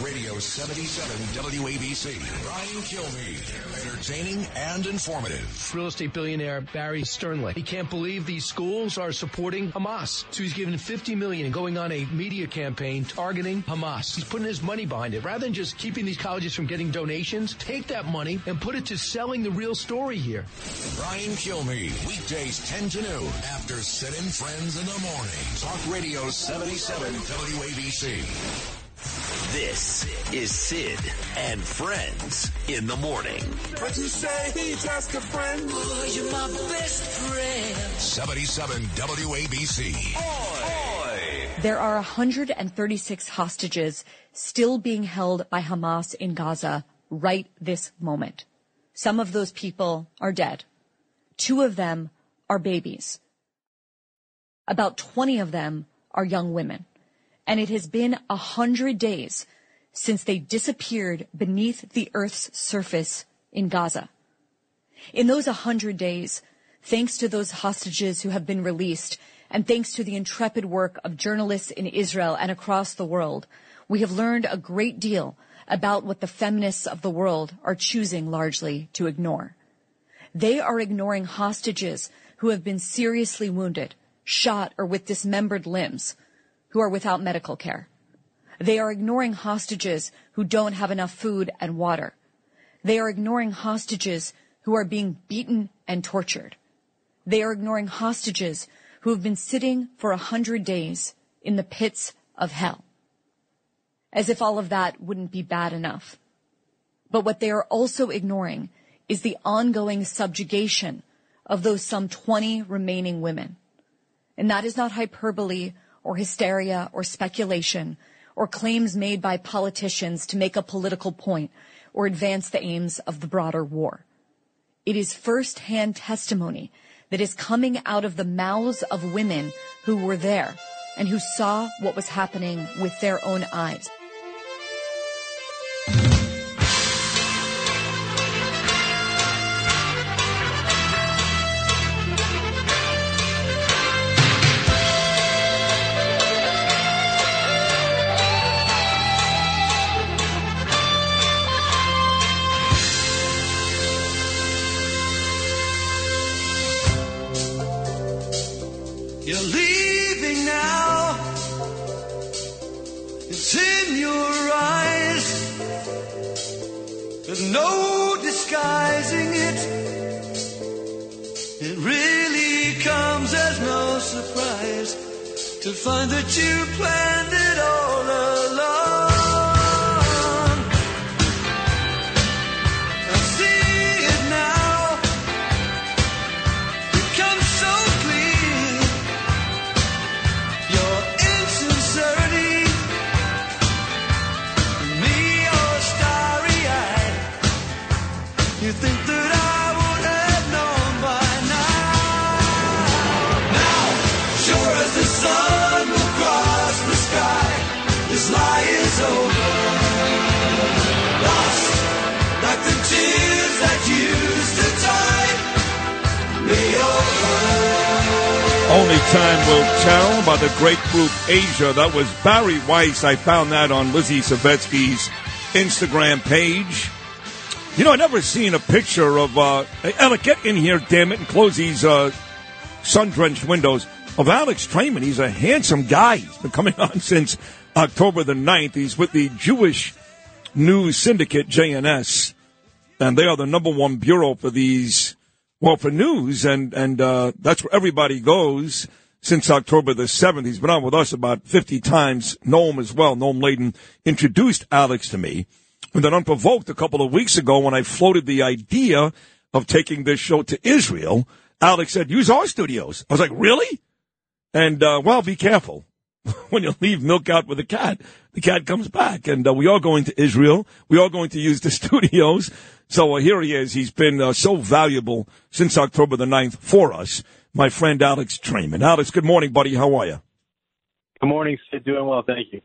Radio 77 WABC. Brian Kilmeade. Entertaining and informative. Real estate billionaire Barry Sternlicht. He can't believe these schools are supporting Hamas. So he's given 50 million and going on a media campaign targeting Hamas. He's putting his money behind it. Rather than just keeping these colleges from getting donations, take that money and put it to selling the real story here. Brian Kilmeade. Weekdays 10 to noon after and Friends in the morning. Talk Radio 77 WABC. This is Sid and Friends in the morning. But you say he's just a friend. Oh, you're my best friend. 77 WABC. There are 136 hostages still being held by Hamas in Gaza right this moment. Some of those people are dead. Two of them are babies. About 20 of them are young women. And it has been a hundred days since they disappeared beneath the earth's surface in Gaza. In those a hundred days, thanks to those hostages who have been released and thanks to the intrepid work of journalists in Israel and across the world, we have learned a great deal about what the feminists of the world are choosing largely to ignore. They are ignoring hostages who have been seriously wounded, shot, or with dismembered limbs, who are without medical care. They are ignoring hostages who don't have enough food and water. They are ignoring hostages who are being beaten and tortured. They are ignoring hostages who have been sitting for a hundred days in the pits of hell. As if all of that wouldn't be bad enough. But what they are also ignoring is the ongoing subjugation of those some 20 remaining women. And that is not hyperbole or hysteria or speculation or claims made by politicians to make a political point or advance the aims of the broader war. It is first-hand testimony that is coming out of the mouths of women who were there and who saw what was happening with their own eyes. To find that you planned Only time will tell by the great group Asia. That was Bari Weiss. I found that on Lizzie Savetsky's Instagram page. You know, I never seen a picture of uh Alec, get in here, damn it, and close these uh sun drenched windows of Alex Traiman. He's a handsome guy. He's been coming on since October the 9th. He's with the Jewish News Syndicate, JNS, and they are the number one bureau for these well, for news, and and uh, that's where everybody goes since October the seventh. He's been on with us about fifty times. Noam as well. Noam Layden introduced Alex to me, and then unprovoked a couple of weeks ago when I floated the idea of taking this show to Israel. Alex said, "Use our studios." I was like, "Really?" And uh, well, be careful when you leave milk out with the cat. The cat comes back, and uh, we are going to Israel. We are going to use the studios. So uh, here he is. He's been uh, so valuable since October the 9th for us. My friend Alex Traiman. Alex, good morning, buddy. How are you? Good morning, Sid. Doing well, thank you.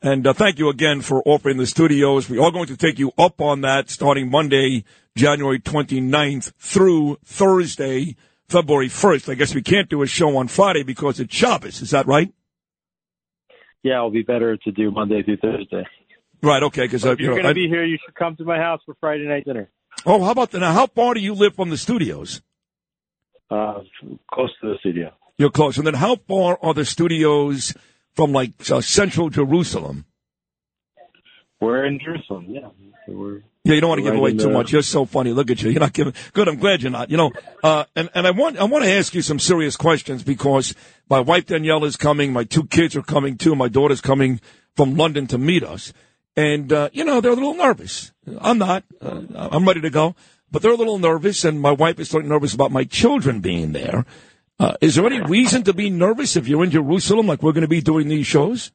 And uh, thank you again for offering the studios. We are going to take you up on that starting Monday, January 29th through Thursday, February 1st. I guess we can't do a show on Friday because it's Shabbos. Is that right? Yeah, it'll be better to do Monday through Thursday. Right. Okay. Because if you're going to be here, you should come to my house for Friday night dinner. Oh, how about that? Now, how far do you live from the studios? Uh, close to the studio. You're close. And then how far are the studios from like uh, central Jerusalem? We're in Jerusalem. Yeah. So we're Yeah, you don't want to give Right away too the- much. You're so funny. Look at you. You're not giving. Good. I'm glad you're not. You know, uh, and and I want I want to ask you some serious questions because my wife Danielle is coming. My two kids are coming too. My daughter's coming from London to meet us, and uh, you know they're a little nervous. I'm not. Uh, I'm ready to go, but they're a little nervous, and my wife is starting nervous about my children being there. Uh, is there any reason to be nervous if you're in Jerusalem, like we're going to be doing these shows?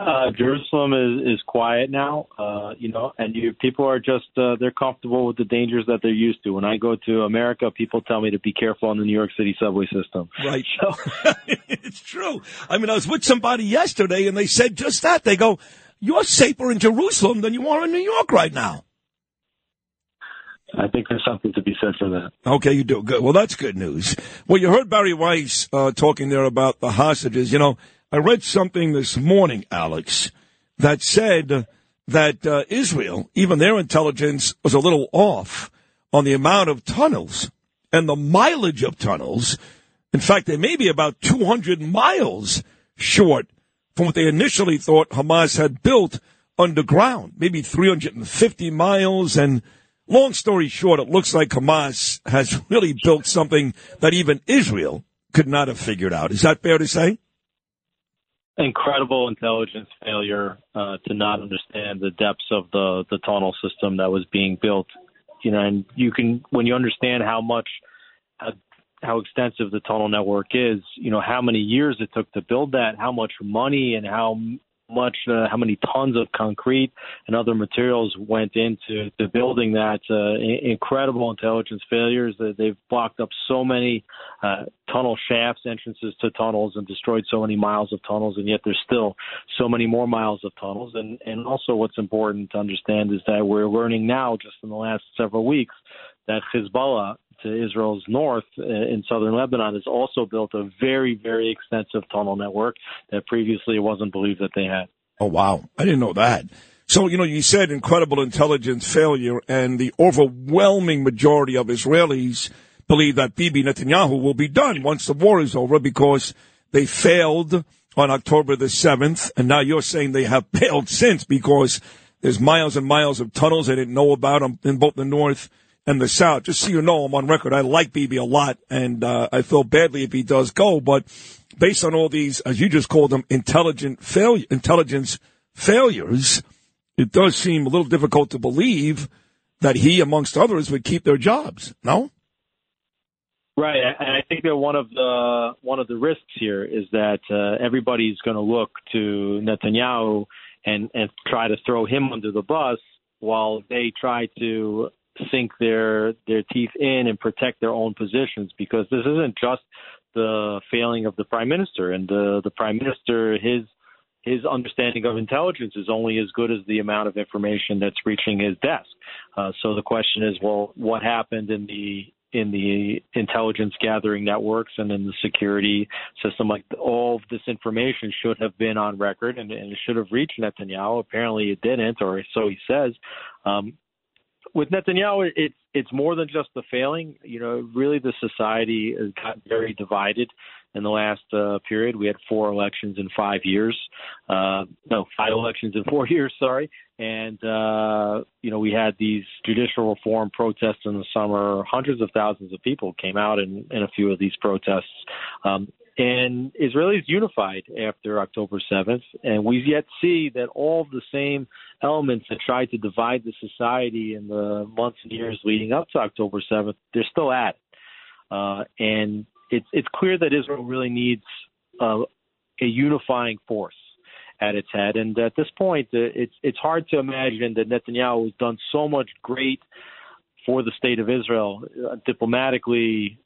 Uh, Jerusalem is, is quiet now, uh, you know, and you, people are just, uh, they're comfortable with the dangers that they're used to. When I go to America, people tell me to be careful on the New York City subway system. Right. So. it's true. I mean, I was with somebody yesterday and they said just that. They go, you're safer in Jerusalem than you are in New York right now. I think there's something to be said for that. Okay, you do. Good. Well, that's good news. Well, you heard Bari Weiss uh, talking there about the hostages. You know, I read something this morning, Alex, that said that uh, Israel, even their intelligence, was a little off on the amount of tunnels and the mileage of tunnels. In fact, they may be about 200 miles short from what they initially thought Hamas had built underground, maybe 350 miles. And long story short, it looks like Hamas has really built something that even Israel could not have figured out. Is that fair to say? Incredible intelligence failure uh, to not understand the depths of the the tunnel system that was being built. You know, and you can when you understand how much how, how extensive the tunnel network is. You know how many years it took to build that, how much money and how much uh, how many tons of concrete and other materials went into to building that. Uh, incredible intelligence failures. They've blocked up so many uh, tunnel shafts, entrances to tunnels, and destroyed so many miles of tunnels, and yet there's still so many more miles of tunnels. And and also, what's important to understand is that we're learning now, just in the last several weeks, that Hezbollah to Israel's north uh, in southern Lebanon has also built a very, very extensive tunnel network that previously it wasn't believed that they had. Oh, wow. I didn't know that. So, you know, you said incredible intelligence failure, and the overwhelming majority of Israelis believe that Bibi Netanyahu will be done once the war is over because they failed on October the 7th, and now you're saying they have failed since because there's miles and miles of tunnels they didn't know about in both the north and the south. Just so you know, I'm on record. I like Bibi a lot, and uh, I feel badly if he does go, but based on all these, as you just called them, intelligent failure, intelligence failures, it does seem a little difficult to believe that he, amongst others, would keep their jobs. No? Right, and I think that one of the one of the risks here is that uh, everybody's going to look to Netanyahu and and try to throw him under the bus while they try to sink their their teeth in and protect their own positions because this isn't just the failing of the prime minister and the the prime minister his his understanding of intelligence is only as good as the amount of information that's reaching his desk. Uh, so the question is, well, what happened in the in the intelligence gathering networks and in the security system? Like all of this information should have been on record and, and it should have reached Netanyahu. Apparently, it didn't, or so he says. Um, with Netanyahu, it's it's more than just the failing. You know, really, the society has got very divided in the last uh, period. We had four elections in five years. Uh, no, five elections in four years. Sorry, and uh, you know we had these judicial reform protests in the summer. Hundreds of thousands of people came out in, in a few of these protests. Um, and Israelis unified after October 7th, and we've yet see that all the same elements that tried to divide the society in the months and years leading up to October 7th, they're still at it. Uh, and it's it's clear that Israel really needs uh, a unifying force at its head. And at this point, uh, it's it's hard to imagine that Netanyahu has done so much great for the state of Israel, uh, diplomatically,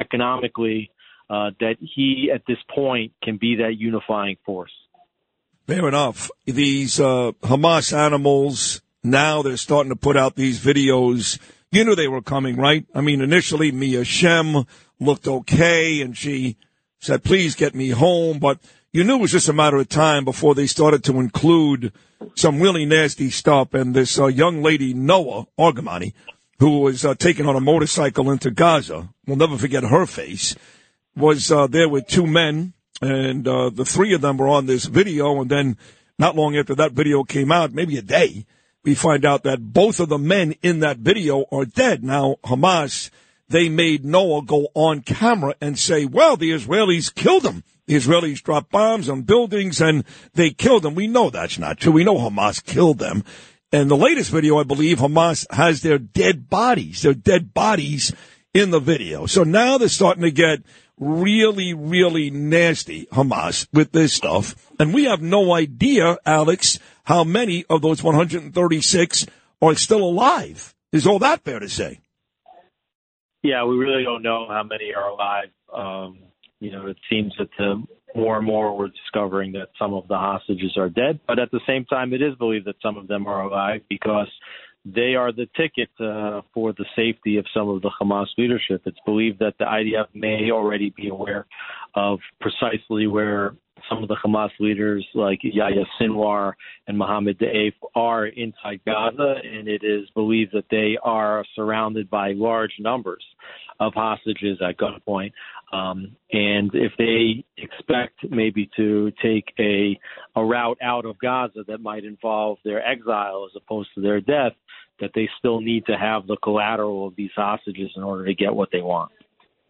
economically, uh, that he at this point can be that unifying force. Fair enough. These uh, Hamas animals, now they're starting to put out these videos. You knew they were coming, right? I mean, initially Mia Shem looked okay and she said, please get me home. But you knew it was just a matter of time before they started to include some really nasty stuff. And this uh, young lady, Noa Argamani, who was uh, taken on a motorcycle into Gaza, we'll never forget her face, was uh, there with two men, and uh, the three of them were on this video. And then, not long after that video came out, maybe a day, we find out that both of the men in that video are dead. Now, Hamas, they made Noa go on camera and say, well, the Israelis killed him. The Israelis dropped bombs on buildings and they killed them. We know that's not true. We know Hamas killed them. And the latest video, I believe, Hamas has their dead bodies, their dead bodies in the video. So now they're starting to get really, really nasty, Hamas, with this stuff. And we have no idea, Alex, how many of those 136 are still alive. Is all that fair to say? Yeah, we really don't know how many are alive. Um, you know, it seems that the more and more we're discovering that some of the hostages are dead, but at the same time, it is believed that some of them are alive because they are the ticket uh, for the safety of some of the Hamas leadership. It's believed that the IDF may already be aware of precisely where some of the Hamas leaders like Yahya Sinwar and Mohammed Deif are inside Gaza, and it is believed that they are surrounded by large numbers of hostages at gunpoint. Um, and if they expect maybe to take a a route out of Gaza that might involve their exile as opposed to their death, that they still need to have the collateral of these hostages in order to get what they want.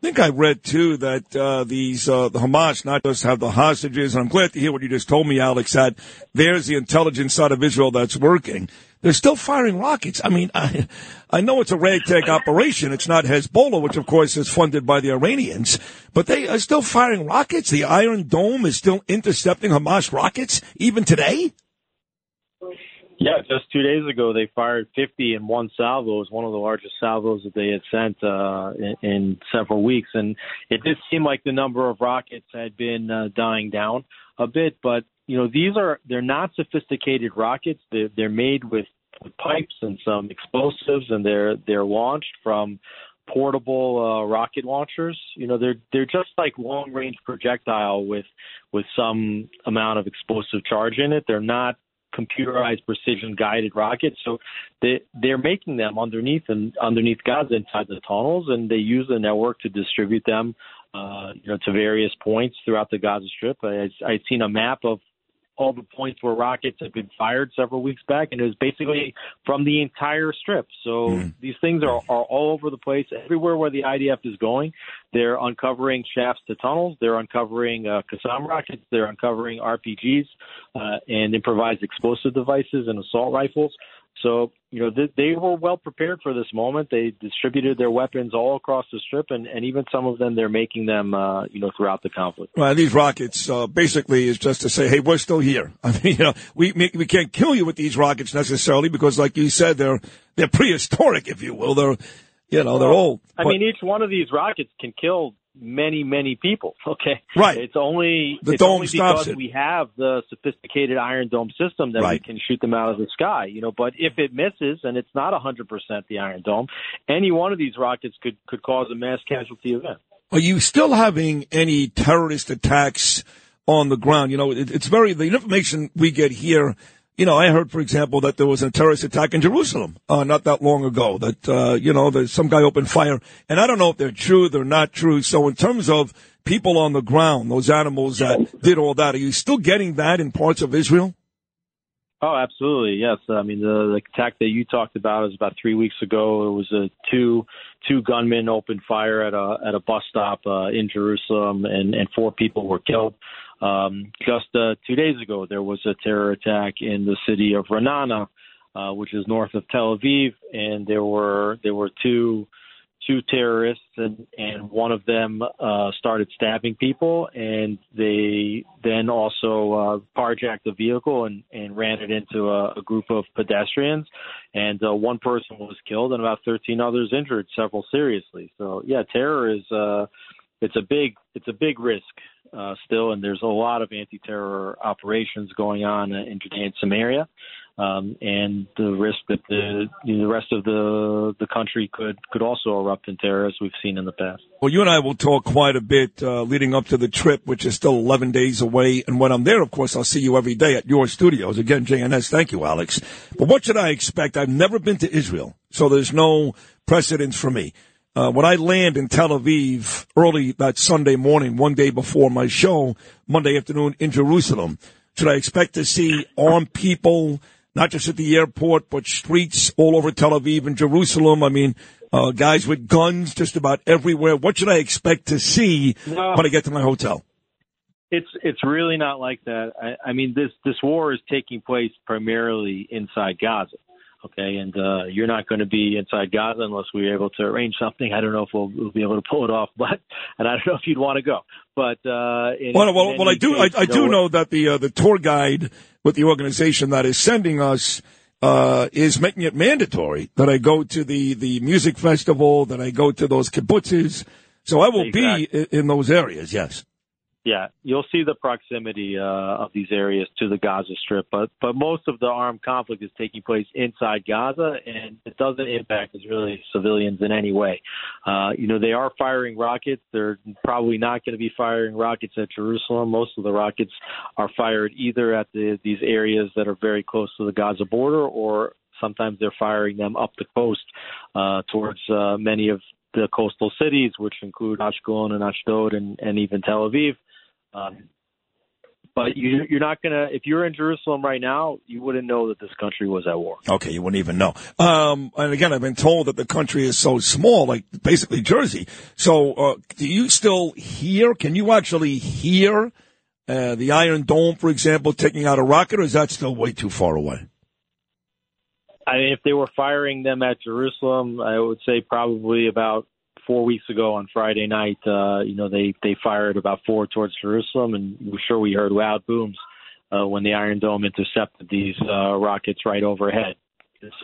I think I read too that uh, these uh, the Hamas not just have the hostages, and I'm glad to hear what you just told me, Alex. That there's the intelligence side of Israel that's working. They're still firing rockets. I mean, I, I know it's a ragtag operation. It's not Hezbollah, which of course is funded by the Iranians, but they are still firing rockets. The Iron Dome is still intercepting Hamas rockets even today. Yeah, just two days ago they fired 50 in one salvo. It was one of the largest salvos that they had sent uh, in, in several weeks, and it did seem like the number of rockets had been uh, dying down a bit. But you know, these are they're not sophisticated rockets. They're, they're made with, pipes and some explosives, and they're they're launched from portable uh, rocket launchers. You know, they're they're just like long range projectile with with some amount of explosive charge in it. They're not computerized precision guided rockets. So they they're making them underneath and underneath Gaza inside the tunnels, and they use the network to distribute them, uh, you know, to various points throughout the Gaza Strip. I I'd seen a map of all the points where rockets had been fired several weeks back, and it was basically from the entire strip. So mm. these things are, are all over the place. Everywhere where the IDF is going, they're uncovering shafts to tunnels. They're uncovering uh, Qassam rockets. They're uncovering RPGs uh, and improvised explosive devices and assault rifles. So, you know, they, they were well prepared for this moment. They distributed their weapons all across the strip, and, and even some of them, they're making them, uh, you know, throughout the conflict. Well, these rockets uh, basically is just to say, hey, we're still here. I mean, you know, we we can't kill you with these rockets necessarily because, like you said, they're they're prehistoric, if you will. They're you know, they're old. I mean, each one of these rockets can kill many, many people. Okay, right. It's only the it's dome only stops because it. we have the sophisticated Iron Dome system that Right. we can shoot them out of the sky. You know, but if it misses and it's not hundred percent the Iron Dome, any one of these rockets could could cause a mass casualty event. Are you still having any terrorist attacks on the ground? You know, it, it's very, the information we get here, you know, I heard, for example, that there was a terrorist attack in Jerusalem, uh, not that long ago, that, uh, you know, that some guy opened fire. And I don't know if they're true, they're not true. So in terms of people on the ground, those animals that did all that, are you still getting that in parts of Israel? Oh, absolutely. Yes. I mean, the, the attack that you talked about is about three weeks ago. It was a two two gunmen opened fire at a at a bus stop uh, in Jerusalem, and and four people were killed. Um, just uh, two days ago, there was a terror attack in the city of Ra'anana, uh, which is north of Tel Aviv, and there were there were two two terrorists and and one of them uh started stabbing people and they then also uh carjacked the vehicle and and ran it into a, a group of pedestrians and uh, one person was killed and about 13 others injured several seriously. So yeah terror is uh it's a big it's a big risk uh, still, and there's a lot of anti-terror operations going on uh, in Judea and Samaria. um, and the risk that the you know, the rest of the the country could could also erupt in terror as we've seen in the past. Well, you and I will talk quite a bit uh, leading up to the trip, which is still 11 days away. And when I'm there, of course, I'll see you every day at your studios. Again, JNS, thank you, Alex. But what should I expect? I've never been to Israel, so there's no precedence for me. Uh, when I land in Tel Aviv early that Sunday morning, one day before my show, Monday afternoon in Jerusalem, should I expect to see armed people, not just at the airport, but streets all over Tel Aviv and Jerusalem? I mean, uh, guys with guns just about everywhere. What should I expect to see No. when I get to my hotel? It's it's really not like that. I, I mean, this this war is taking place primarily inside Gaza. Okay, and uh, you're not going to be inside Gaza unless we're able to arrange something. I don't know if we'll, we'll be able to pull it off, but and I don't know if you'd want to go. But uh, in, Well, well, well I do. I, case, I you do know that the uh, the tour guide with the organization that is sending us uh, is making it mandatory that I go to the the music festival, that I go to those kibbutzes. So I will be in, in those areas. Yes. Yeah, you'll see the proximity uh, of these areas to the Gaza Strip, but but most of the armed conflict is taking place inside Gaza, and it doesn't impact Israeli civilians in any way. Uh, you know, they are firing rockets. They're probably not going to be firing rockets at Jerusalem. Most of the rockets are fired either at the, these areas that are very close to the Gaza border, or sometimes they're firing them up the coast uh, towards uh, many of the coastal cities, which include Ashkelon and Ashdod and, and even Tel Aviv. Um, but you, you're not gonna. If you're in Jerusalem right now, you wouldn't know that this country was at war. Okay, you wouldn't even know. Um, and again, I've been told that the country is so small, like basically Jersey. So, uh, do you still hear? Can you actually hear uh, the Iron Dome, for example, taking out a rocket, or is that still way too far away? I mean, if they were firing them at Jerusalem, I would say probably about four weeks ago on Friday night. Uh, you know, they they fired about four towards Jerusalem, and we're sure we heard loud booms uh, when the Iron Dome intercepted these uh, rockets right overhead.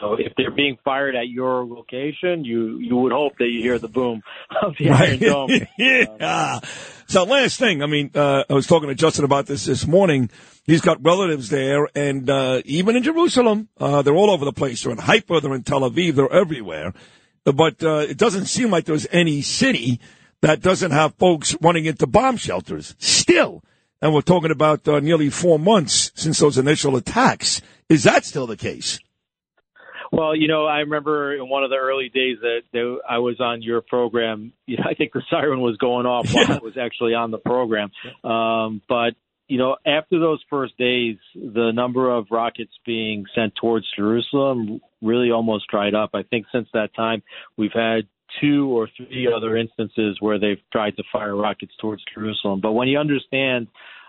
So if they're being fired at your location, you you would hope that you hear the boom of the Iron Dome. yeah. So last thing, I mean, uh, I was talking to Justin about this this morning. He's got relatives there, and uh, even in Jerusalem, uh, they're all over the place. They're in Haifa, they're in Tel Aviv, they're everywhere. But uh, it doesn't seem like there's any city that doesn't have folks running into bomb shelters still. And we're talking about uh, nearly four months since those initial attacks. Is that still the case? Well, you know, I remember in one of the early days that, that I was on your program. You know, I think the siren was going off while I was actually on the program. Um, but you know, after those first days, the number of rockets being sent towards Jerusalem really almost dried up. I think since that time, we've had two or three other instances where they've tried to fire rockets towards Jerusalem. But when you understand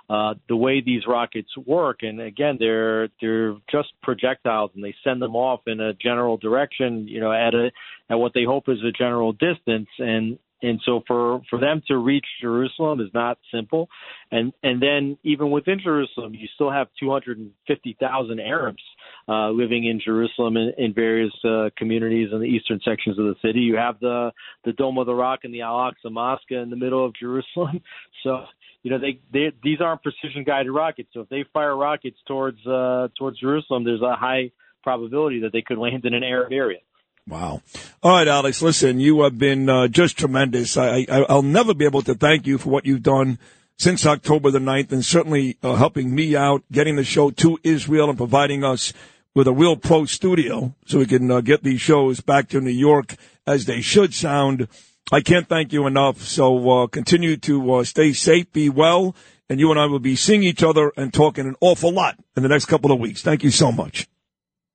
uh, the way these rockets work, and again, they're they're just projectiles, and they send them off in a general direction, you know, at a at what they hope is a general distance, and and so for for them to reach Jerusalem is not simple, and and then even within Jerusalem, you still have 250,000 Arabs uh, living in Jerusalem in, in various uh, communities in the eastern sections of the city. You have the the Dome of the Rock and the Al Aqsa Mosque in the middle of Jerusalem, so you know they, they these aren't precision guided rockets. So if they fire rockets towards uh, towards Jerusalem, there's a high probability that they could land in an Arab area. Wow. All right, Alex, listen, you have been uh, just tremendous. I, I, I'll never be able to thank you for what you've done since October the 9th and certainly uh, helping me out, getting the show to Israel and providing us with a real pro studio so we can uh, get these shows back to New York as they should sound. I can't thank you enough. So uh, continue to uh, stay safe, be well, and you and I will be seeing each other and talking an awful lot in the next couple of weeks. Thank you so much.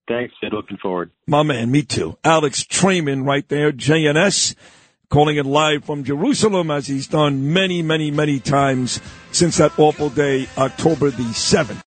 Thanks, Sid. Looking forward. My man, me too. Alex Traiman right there, JNS, calling it live from Jerusalem as he's done many, many, many times since that awful day, October the 7th.